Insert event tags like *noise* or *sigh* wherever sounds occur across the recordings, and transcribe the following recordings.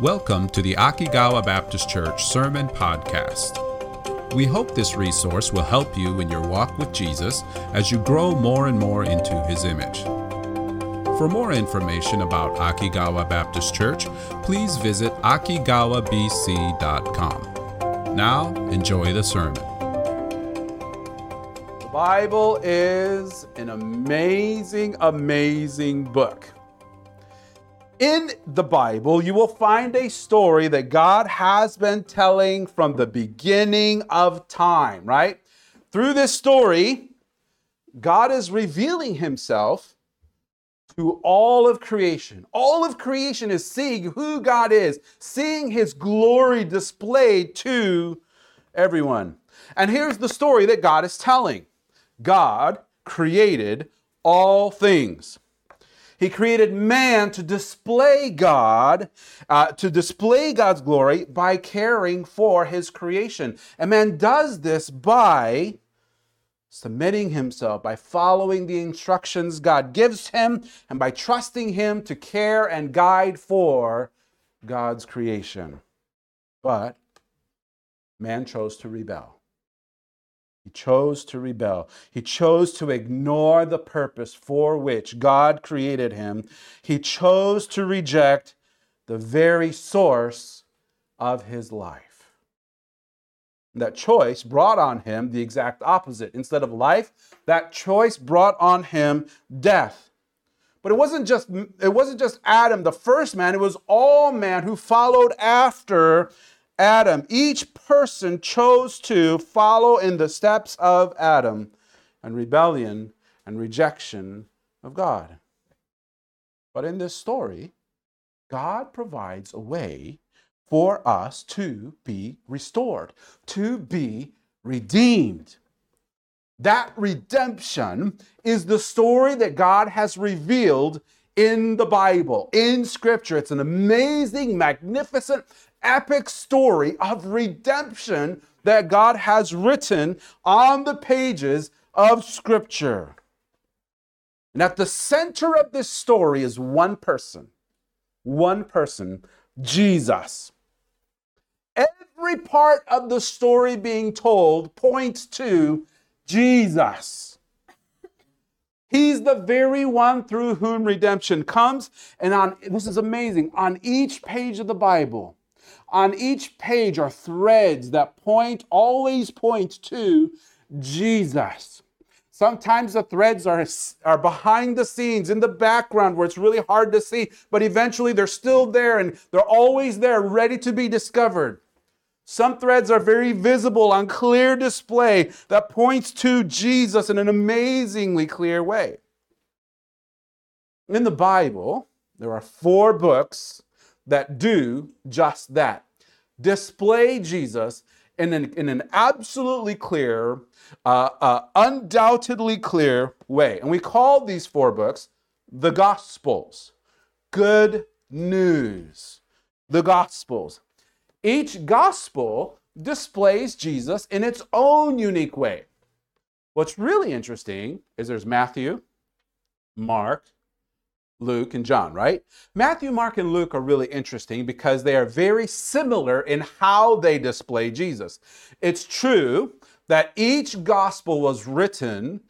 Welcome to the Akigawa Baptist Church Sermon Podcast. We hope this resource will help you in your walk with Jesus as you grow more and more into his image. For more information about Akigawa Baptist Church, please visit akigawabc.com. Now, enjoy the sermon. The Bible is an amazing, amazing book. In the Bible, you will find a story that God has been telling from the beginning of time, right? Through this story, God is revealing himself to all of creation. All of creation is seeing who God is, seeing his glory displayed to everyone. And here's the story that God is telling God created all things. He created man to display God, uh, to display God's glory by caring for his creation. And man does this by submitting himself, by following the instructions God gives him, and by trusting him to care and guide for God's creation. But man chose to rebel. He chose to rebel. He chose to ignore the purpose for which God created him. He chose to reject the very source of his life. That choice brought on him the exact opposite. Instead of life, that choice brought on him death. But it wasn't just it wasn't just Adam, the first man, it was all man who followed after Adam. Each person chose to follow in the steps of Adam and rebellion and rejection of God. But in this story, God provides a way for us to be restored, to be redeemed. That redemption is the story that God has revealed in the Bible, in Scripture. It's an amazing, magnificent, epic story of redemption that God has written on the pages of Scripture. And at the center of this story is one person, one person, Jesus. Every part of the story being told points to Jesus. He's the very one through whom redemption comes. And on this is amazing. On each page of the Bible, on each page are threads that point, always point to Jesus. Sometimes the threads are, are behind the scenes, in the background, where it's really hard to see, but eventually they're still there and they're always there, ready to be discovered. Some threads are very visible on clear display that points to Jesus in an amazingly clear way. In the Bible, there are four books that do just that display Jesus in an, in an absolutely clear, uh, uh, undoubtedly clear way. And we call these four books the Gospels. Good news. The Gospels. Each Gospel displays Jesus in its own unique way. What's really interesting is there's Matthew, Mark, Luke, and John, right? Matthew, Mark, and Luke are really interesting because they are very similar in how they display Jesus. It's true that each gospel was written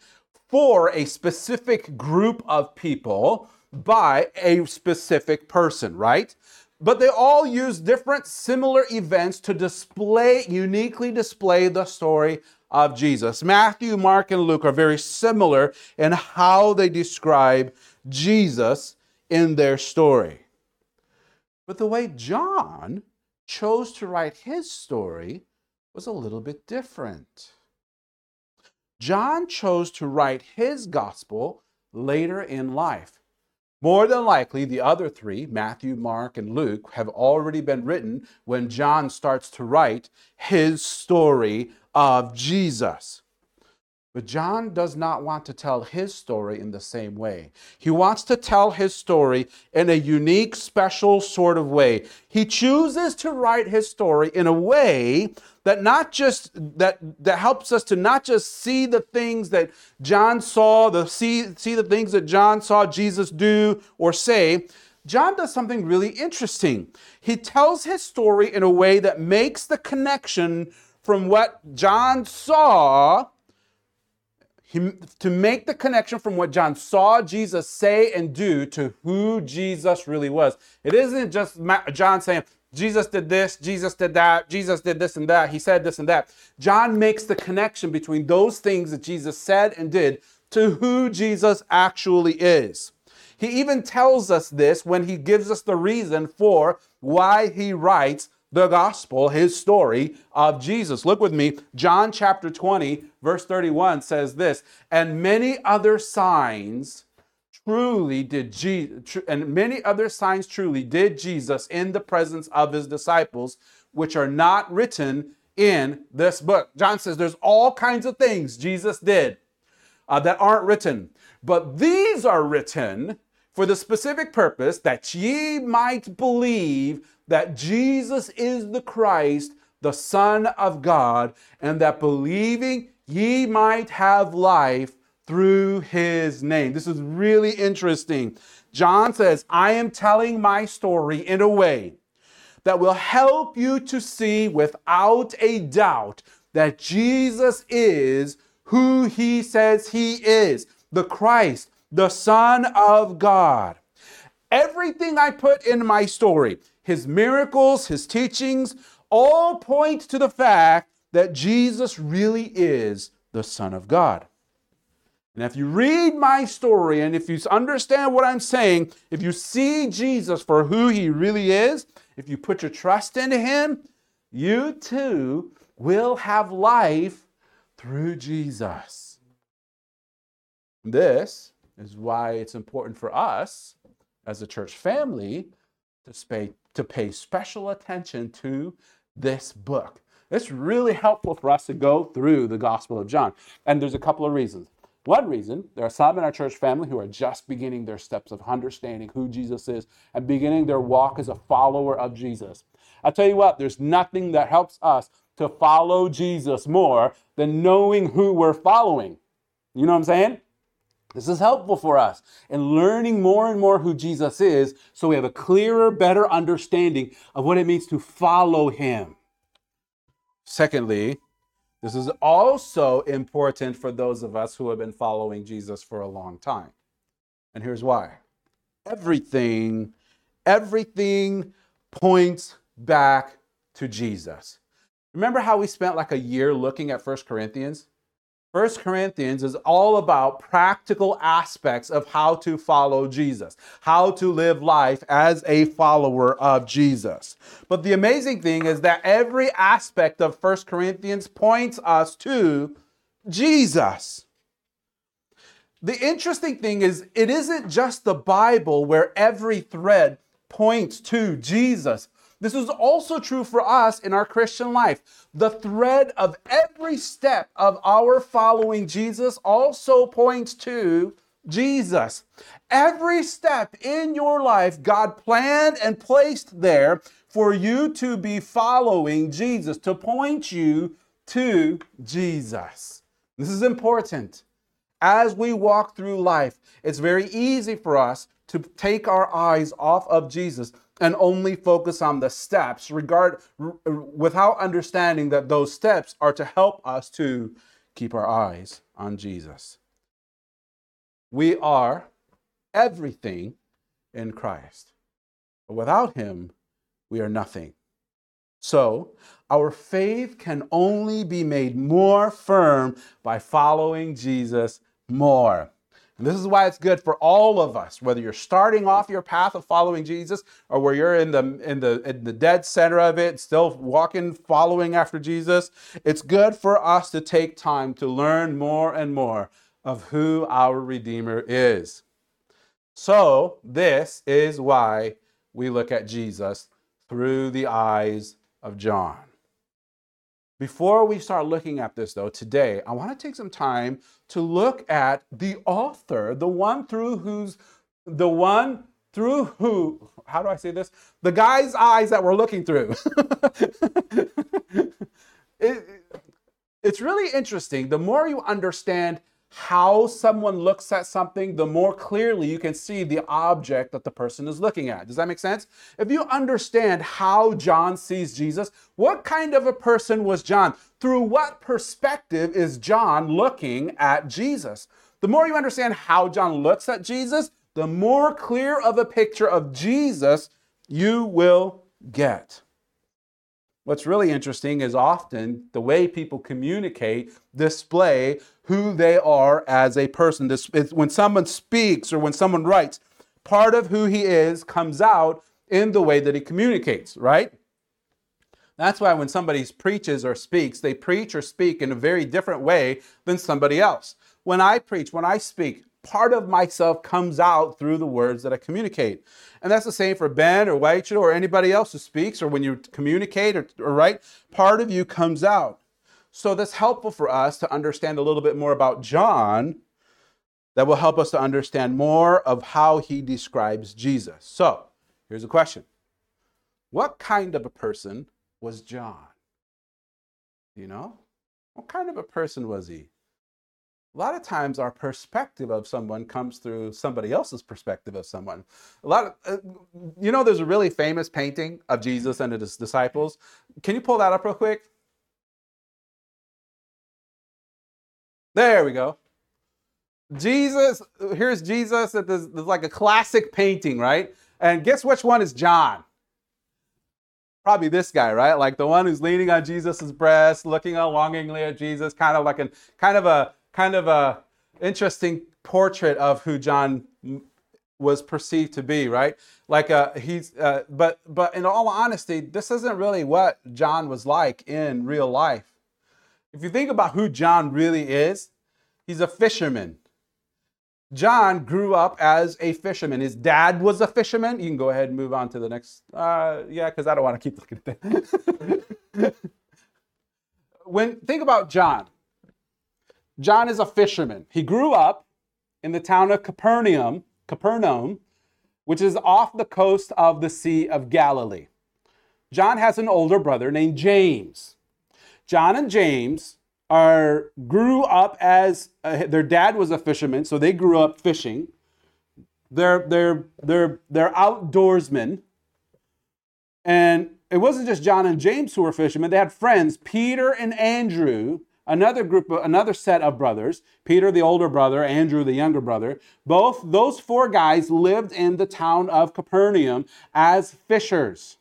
for a specific group of people by a specific person, right? But they all use different similar events to display, uniquely display the story of Jesus. Matthew, Mark, and Luke are very similar in how they describe Jesus in their story. But the way John chose to write his story was a little bit different. John chose to write his gospel later in life. More than likely, the other three, Matthew, Mark, and Luke, have already been written when John starts to write his story of Jesus. But John does not want to tell his story in the same way. He wants to tell his story in a unique, special sort of way. He chooses to write his story in a way that not just that that helps us to not just see the things that John saw, the see see the things that John saw Jesus do or say, John does something really interesting. He tells his story in a way that makes the connection from what John saw to make the connection from what John saw Jesus say and do to who Jesus really was. It isn't just John saying, Jesus did this, Jesus did that, Jesus did this and that, he said this and that. John makes the connection between those things that Jesus said and did to who Jesus actually is. He even tells us this when he gives us the reason for why he writes the gospel, his story of Jesus. Look with me. John chapter 20, verse 31 says this And many other signs truly did Jesus, and many other signs truly did Jesus in the presence of his disciples, which are not written in this book. John says there's all kinds of things Jesus did uh, that aren't written, but these are written for the specific purpose that ye might believe that Jesus is the Christ, the Son of God, and that believing ye might have life through his name. This is really interesting. John says, I am telling my story in a way that will help you to see without a doubt that Jesus is who he says he is the Christ, the Son of God. Everything I put in my story, his miracles, his teachings, all point to the fact that Jesus really is the Son of God. And if you read my story and if you understand what I'm saying, if you see Jesus for who he really is, if you put your trust into him, you too will have life through Jesus. This is why it's important for us as a church family to pay, to pay special attention to this book. It's really helpful for us to go through the Gospel of John. And there's a couple of reasons. One reason, there are some in our church family who are just beginning their steps of understanding who Jesus is and beginning their walk as a follower of Jesus. I'll tell you what, there's nothing that helps us to follow Jesus more than knowing who we're following. You know what I'm saying? This is helpful for us in learning more and more who Jesus is so we have a clearer, better understanding of what it means to follow him. Secondly, this is also important for those of us who have been following Jesus for a long time. And here's why everything, everything points back to Jesus. Remember how we spent like a year looking at First Corinthians? First Corinthians is all about practical aspects of how to follow Jesus, how to live life as a follower of Jesus. But the amazing thing is that every aspect of First Corinthians points us to Jesus. The interesting thing is, it isn't just the Bible where every thread points to Jesus. This is also true for us in our Christian life. The thread of every step of our following Jesus also points to Jesus. Every step in your life, God planned and placed there for you to be following Jesus, to point you to Jesus. This is important. As we walk through life, it's very easy for us to take our eyes off of Jesus and only focus on the steps regard without understanding that those steps are to help us to keep our eyes on Jesus. We are everything in Christ. But without him, we are nothing. So, our faith can only be made more firm by following Jesus more. And this is why it's good for all of us, whether you're starting off your path of following Jesus or where you're in the in the in the dead center of it, still walking, following after Jesus. It's good for us to take time to learn more and more of who our Redeemer is. So, this is why we look at Jesus through the eyes of John. Before we start looking at this, though, today, I want to take some time to look at the author, the one through whose, the one through who, how do I say this? The guy's eyes that we're looking through. *laughs* it, it's really interesting. The more you understand how someone looks at something, the more clearly you can see the object that the person is looking at. Does that make sense? If you understand how John sees Jesus, what kind of a person was John? Through what perspective is John looking at Jesus? The more you understand how John looks at Jesus, the more clear of a picture of Jesus you will get. What's really interesting is often the way people communicate display who they are as a person. This, when someone speaks or when someone writes, part of who he is comes out in the way that he communicates, right? That's why when somebody preaches or speaks, they preach or speak in a very different way than somebody else. When I preach, when I speak, part of myself comes out through the words that I communicate. And that's the same for Ben or Rachel or anybody else who speaks or when you communicate or, or write, part of you comes out. So that's helpful for us to understand a little bit more about John that will help us to understand more of how he describes Jesus. So here's a question What kind of a person was John? You know? What kind of a person was he? A lot of times our perspective of someone comes through somebody else's perspective of someone. A lot of uh, you know there's a really famous painting of jesus and his disciples. Can you pull that up real quick? There we go. Jesus here's jesus there's, there's like a classic painting right? And guess which one is john? Probably this guy, right? Like the one who's leaning on Jesus's breast, looking longingly at Jesus, kind of like a kind of a kind of a interesting portrait of who John was perceived to be, right? Like uh, he's, uh, but but in all honesty, this isn't really what John was like in real life. If you think about who John really is, he's a fisherman. John grew up as a fisherman. His dad was a fisherman. You can go ahead and move on to the next. Uh, yeah, because I don't want to keep looking at that. *laughs* when think about John, John is a fisherman. He grew up in the town of Capernaum, Capernaum, which is off the coast of the Sea of Galilee. John has an older brother named James. John and James are grew up as uh, their dad was a fisherman, so they grew up fishing. They're they're they're they're outdoorsmen. And it wasn't just John and James who were fishermen. They had friends, Peter and Andrew, another group, of another set of brothers, Peter, the older brother, Andrew, the younger brother. Both those four guys lived in the town of Capernaum as fishers.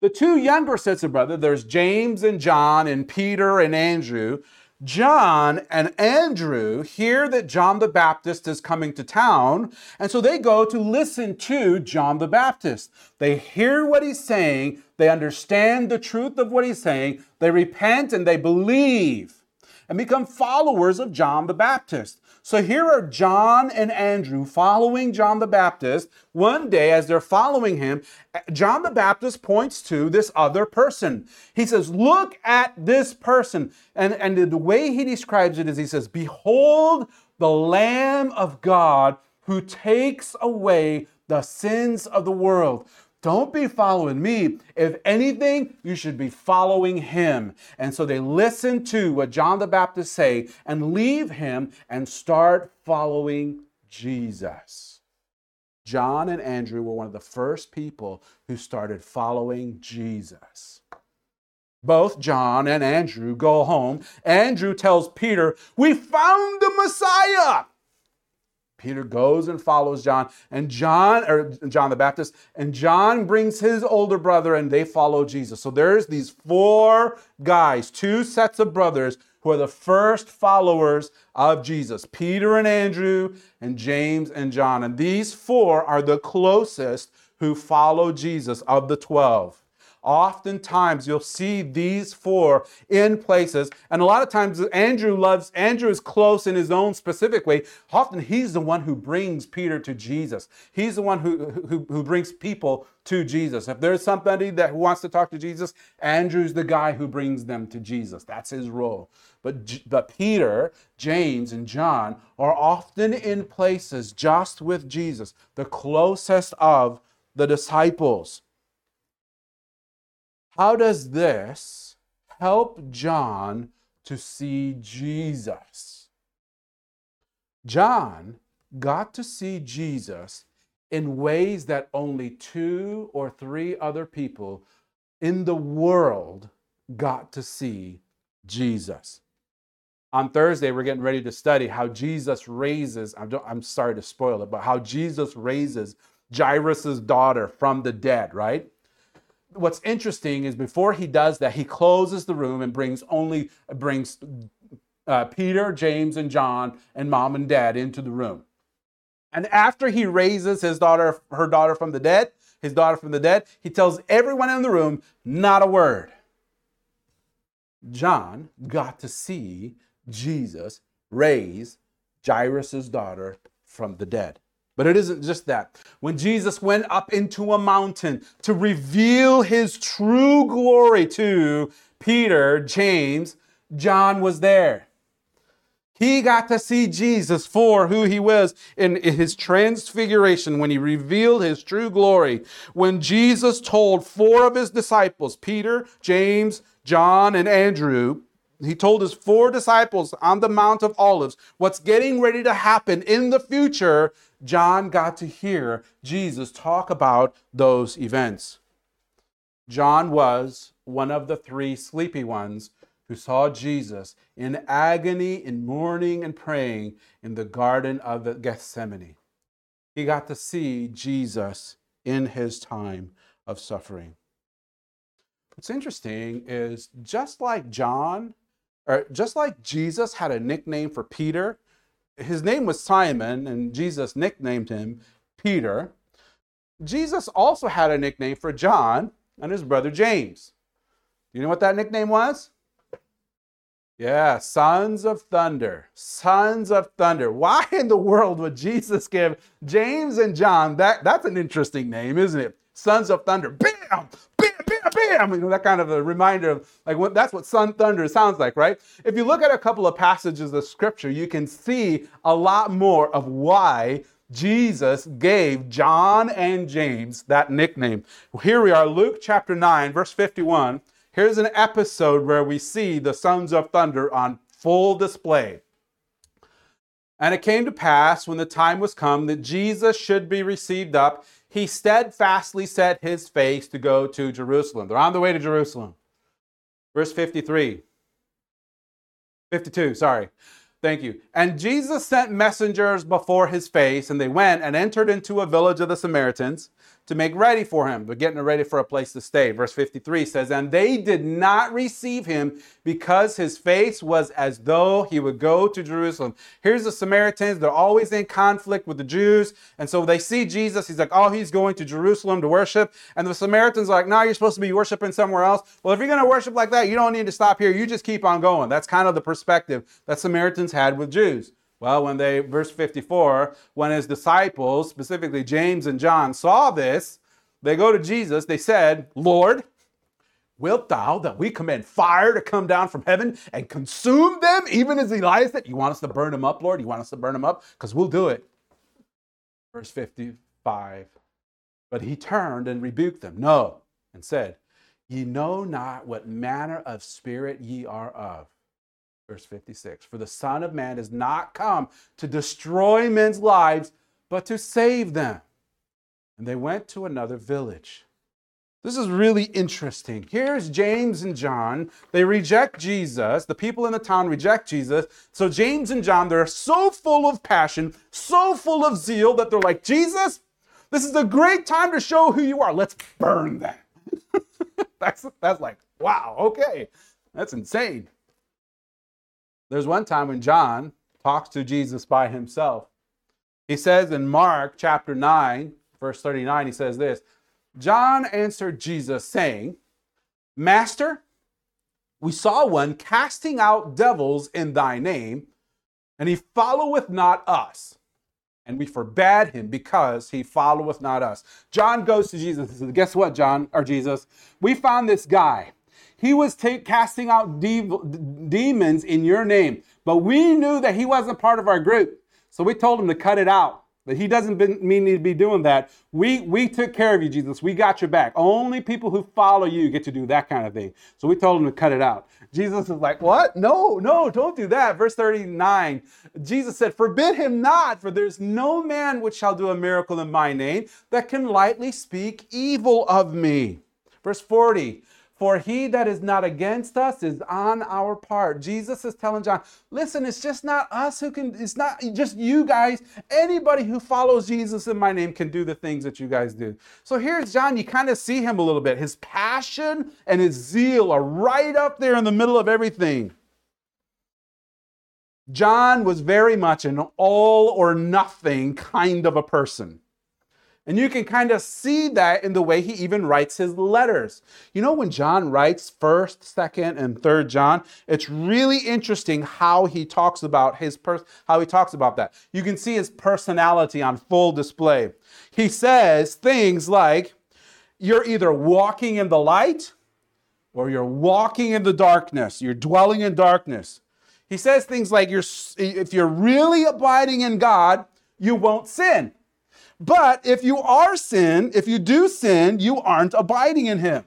The two younger sets of brothers, there's James and John and Peter and Andrew. John and Andrew hear that John the Baptist is coming to town, and so they go to listen to John the Baptist. They hear what he's saying, they understand the truth of what he's saying, they repent and they believe and become followers of John the Baptist. So here are John and Andrew following John the Baptist. One day, as they're following him, John the Baptist points to this other person. He says, Look at this person. And, and the way he describes it is he says, Behold the Lamb of God who takes away the sins of the world. Don't be following me. If anything, you should be following him. And so they listen to what John the Baptist say and leave him and start following Jesus. John and Andrew were one of the first people who started following Jesus. Both John and Andrew go home. Andrew tells Peter, We found the Messiah. Peter goes and follows John, and John, or John the Baptist, and John brings his older brother, and they follow Jesus. So there's these four guys, two sets of brothers who are the first followers of Jesus Peter and Andrew, and James and John. And these four are the closest who follow Jesus of the 12. Oftentimes you'll see these four in places, and a lot of times Andrew loves, Andrew is close in his own specific way. Often he's the one who brings Peter to Jesus. He's the one who, who, who brings people to Jesus. If there's somebody that wants to talk to Jesus, Andrew's the guy who brings them to Jesus. That's his role. But, but Peter, James, and John are often in places just with Jesus, the closest of the disciples. How does this help John to see Jesus? John got to see Jesus in ways that only two or three other people in the world got to see Jesus. On Thursday, we're getting ready to study how Jesus raises, I'm, I'm sorry to spoil it, but how Jesus raises Jairus' daughter from the dead, right? What's interesting is before he does that, he closes the room and brings only brings uh, Peter, James, and John and mom and dad into the room. And after he raises his daughter, her daughter from the dead, his daughter from the dead, he tells everyone in the room, not a word. John got to see Jesus raise Jairus' daughter from the dead. But it isn't just that. When Jesus went up into a mountain to reveal his true glory to Peter, James, John was there. He got to see Jesus for who he was in his transfiguration when he revealed his true glory. When Jesus told four of his disciples, Peter, James, John, and Andrew, he told his four disciples on the Mount of Olives what's getting ready to happen in the future. John got to hear Jesus talk about those events. John was one of the three sleepy ones who saw Jesus in agony, in mourning, and praying in the Garden of Gethsemane. He got to see Jesus in his time of suffering. What's interesting is just like John, or just like Jesus had a nickname for Peter, his name was Simon, and Jesus nicknamed him Peter. Jesus also had a nickname for John and his brother James. Do you know what that nickname was? Yeah, sons of thunder. Sons of thunder. Why in the world would Jesus give James and John that? That's an interesting name, isn't it? Sons of thunder. Bam, bam, bam, bam. You know, that kind of a reminder of like what that's what sun thunder sounds like, right? If you look at a couple of passages of scripture, you can see a lot more of why Jesus gave John and James that nickname. Here we are, Luke chapter 9, verse 51. Here's an episode where we see the sons of thunder on full display. And it came to pass when the time was come that Jesus should be received up, he steadfastly set his face to go to Jerusalem. They're on the way to Jerusalem. Verse 53. 52, sorry. Thank you. And Jesus sent messengers before his face, and they went and entered into a village of the Samaritans to make ready for him. They're getting ready for a place to stay. Verse 53 says, And they did not receive him because his face was as though he would go to Jerusalem. Here's the Samaritans. They're always in conflict with the Jews. And so they see Jesus. He's like, Oh, he's going to Jerusalem to worship. And the Samaritans are like, No, you're supposed to be worshiping somewhere else. Well, if you're going to worship like that, you don't need to stop here. You just keep on going. That's kind of the perspective that Samaritans had with Jews. Well, when they, verse 54, when his disciples, specifically James and John, saw this, they go to Jesus. They said, Lord, wilt thou that we command fire to come down from heaven and consume them, even as Elias did? You want us to burn them up, Lord? You want us to burn them up? Because we'll do it. Verse 55. But he turned and rebuked them. No, and said, Ye know not what manner of spirit ye are of. Verse 56 For the Son of Man is not come to destroy men's lives, but to save them. And they went to another village. This is really interesting. Here's James and John. They reject Jesus. The people in the town reject Jesus. So, James and John, they're so full of passion, so full of zeal that they're like, Jesus, this is a great time to show who you are. Let's burn them. *laughs* that's, that's like, wow, okay. That's insane. There's one time when John talks to Jesus by himself. He says in Mark chapter 9, verse 39, he says this John answered Jesus, saying, Master, we saw one casting out devils in thy name, and he followeth not us. And we forbade him because he followeth not us. John goes to Jesus and says, Guess what, John, or Jesus? We found this guy. He was t- casting out demons in your name, but we knew that he wasn't part of our group. So we told him to cut it out. That he doesn't mean to be doing that. We we took care of you, Jesus. We got your back. Only people who follow you get to do that kind of thing. So we told him to cut it out. Jesus is like, What? No, no, don't do that. Verse 39, Jesus said, Forbid him not, for there's no man which shall do a miracle in my name that can lightly speak evil of me. Verse 40, for he that is not against us is on our part. Jesus is telling John, listen, it's just not us who can, it's not just you guys. Anybody who follows Jesus in my name can do the things that you guys do. So here's John, you kind of see him a little bit. His passion and his zeal are right up there in the middle of everything. John was very much an all or nothing kind of a person. And you can kind of see that in the way he even writes his letters. You know, when John writes 1st, 2nd, and 3rd John, it's really interesting how he talks about his pers- how he talks about that. You can see his personality on full display. He says things like, You're either walking in the light or you're walking in the darkness. You're dwelling in darkness. He says things like, you're, If you're really abiding in God, you won't sin. But if you are sin, if you do sin, you aren't abiding in him.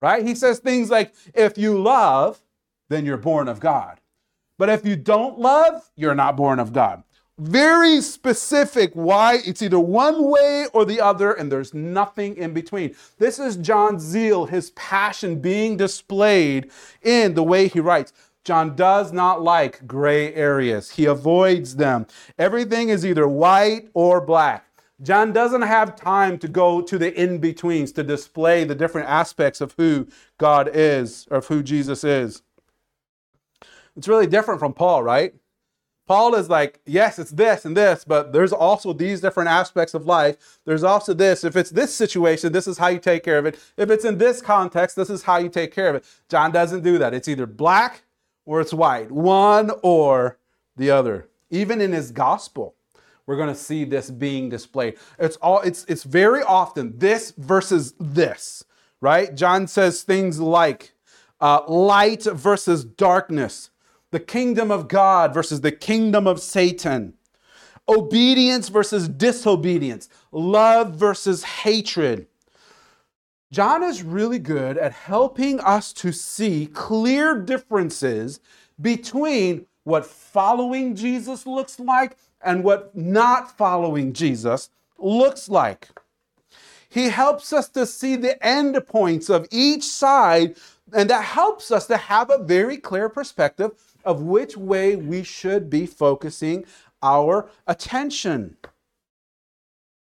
Right? He says things like, if you love, then you're born of God. But if you don't love, you're not born of God. Very specific why it's either one way or the other, and there's nothing in between. This is John's zeal, his passion being displayed in the way he writes. John does not like gray areas, he avoids them. Everything is either white or black. John doesn't have time to go to the in betweens to display the different aspects of who God is or of who Jesus is. It's really different from Paul, right? Paul is like, yes, it's this and this, but there's also these different aspects of life. There's also this. If it's this situation, this is how you take care of it. If it's in this context, this is how you take care of it. John doesn't do that. It's either black or it's white, one or the other. Even in his gospel, we're going to see this being displayed. It's all it's it's very often this versus this, right? John says things like uh, light versus darkness, the kingdom of God versus the kingdom of Satan, obedience versus disobedience, love versus hatred. John is really good at helping us to see clear differences between what following Jesus looks like and what not following Jesus looks like. He helps us to see the end points of each side, and that helps us to have a very clear perspective of which way we should be focusing our attention.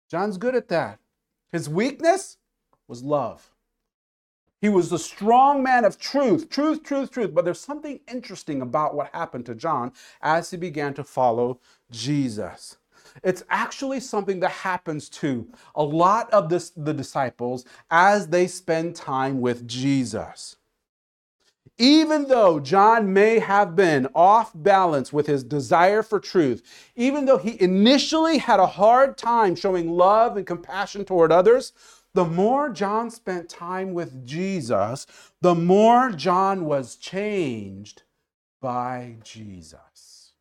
John's good at that. His weakness was love. He was the strong man of truth, truth, truth, truth. But there's something interesting about what happened to John as he began to follow Jesus. It's actually something that happens to a lot of this, the disciples as they spend time with Jesus. Even though John may have been off balance with his desire for truth, even though he initially had a hard time showing love and compassion toward others, the more John spent time with Jesus, the more John was changed by Jesus.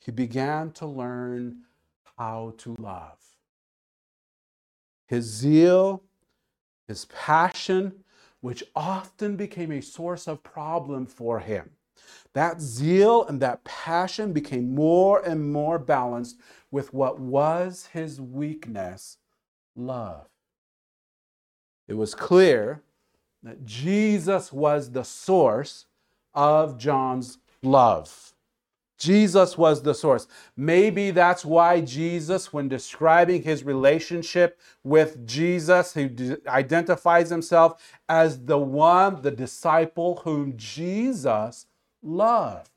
He began to learn how to love. His zeal, his passion, which often became a source of problem for him. That zeal and that passion became more and more balanced with what was his weakness love. It was clear that Jesus was the source of John's love. Jesus was the source. Maybe that's why Jesus, when describing his relationship with Jesus, he identifies himself as the one, the disciple whom Jesus loved.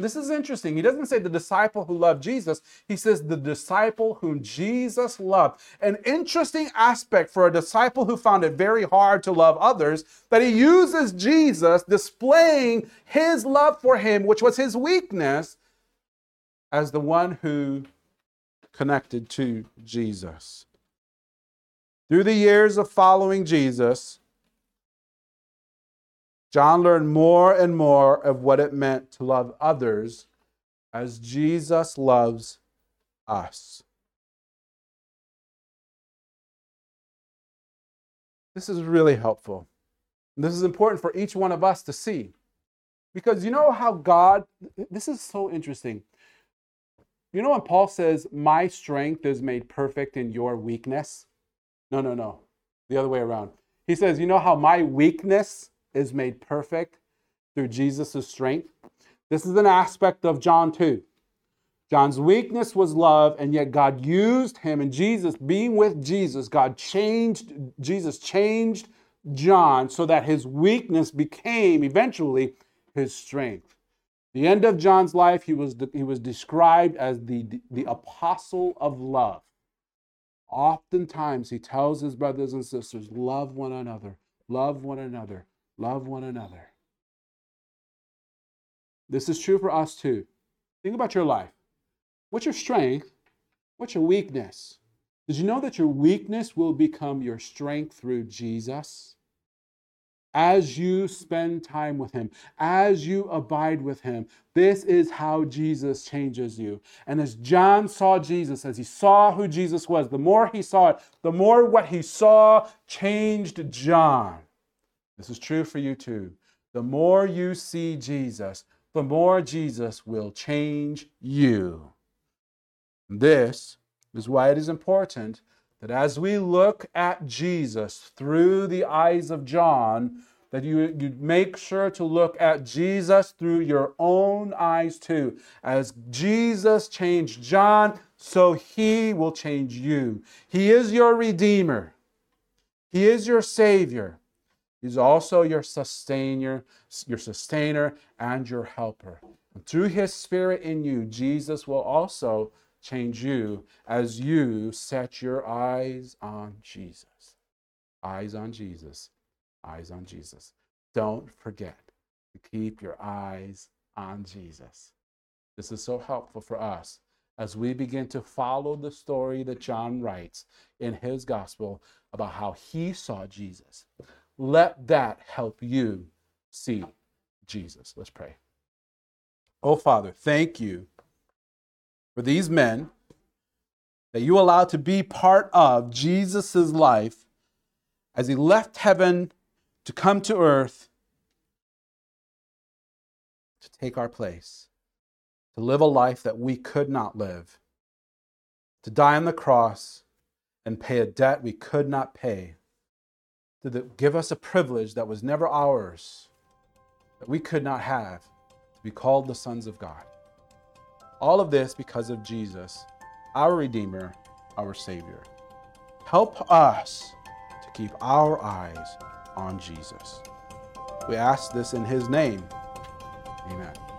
This is interesting. He doesn't say the disciple who loved Jesus, he says the disciple whom Jesus loved. An interesting aspect for a disciple who found it very hard to love others that he uses Jesus displaying his love for him, which was his weakness, as the one who connected to Jesus. Through the years of following Jesus, John learned more and more of what it meant to love others as Jesus loves us. This is really helpful. This is important for each one of us to see. Because you know how God, this is so interesting. You know when Paul says, My strength is made perfect in your weakness? No, no, no. The other way around. He says, You know how my weakness is made perfect through Jesus' strength? This is an aspect of John 2. John's weakness was love, and yet God used him and Jesus, being with Jesus, God changed, Jesus changed John so that his weakness became eventually his strength. The end of John's life, he was, he was described as the, the apostle of love. Oftentimes, he tells his brothers and sisters, love one another, love one another, love one another. This is true for us too. Think about your life. What's your strength? What's your weakness? Did you know that your weakness will become your strength through Jesus? As you spend time with Him, as you abide with Him, this is how Jesus changes you. And as John saw Jesus, as he saw who Jesus was, the more he saw it, the more what he saw changed John. This is true for you too. The more you see Jesus, the more Jesus will change you. This is why it is important that as we look at Jesus through the eyes of John, that you, you make sure to look at Jesus through your own eyes too. As Jesus changed John, so he will change you. He is your Redeemer, He is your Savior. He's also your sustainer, your sustainer and your helper. And through his spirit in you, Jesus will also change you as you set your eyes on Jesus. Eyes on Jesus. Eyes on Jesus. Don't forget to keep your eyes on Jesus. This is so helpful for us as we begin to follow the story that John writes in his gospel about how he saw Jesus. Let that help you see Jesus. Let's pray. Oh, Father, thank you for these men that you allowed to be part of Jesus' life as he left heaven to come to earth to take our place, to live a life that we could not live, to die on the cross and pay a debt we could not pay, to give us a privilege that was never ours, that we could not have, to be called the sons of God. All of this because of Jesus, our Redeemer, our Savior. Help us to keep our eyes on Jesus. We ask this in His name. Amen.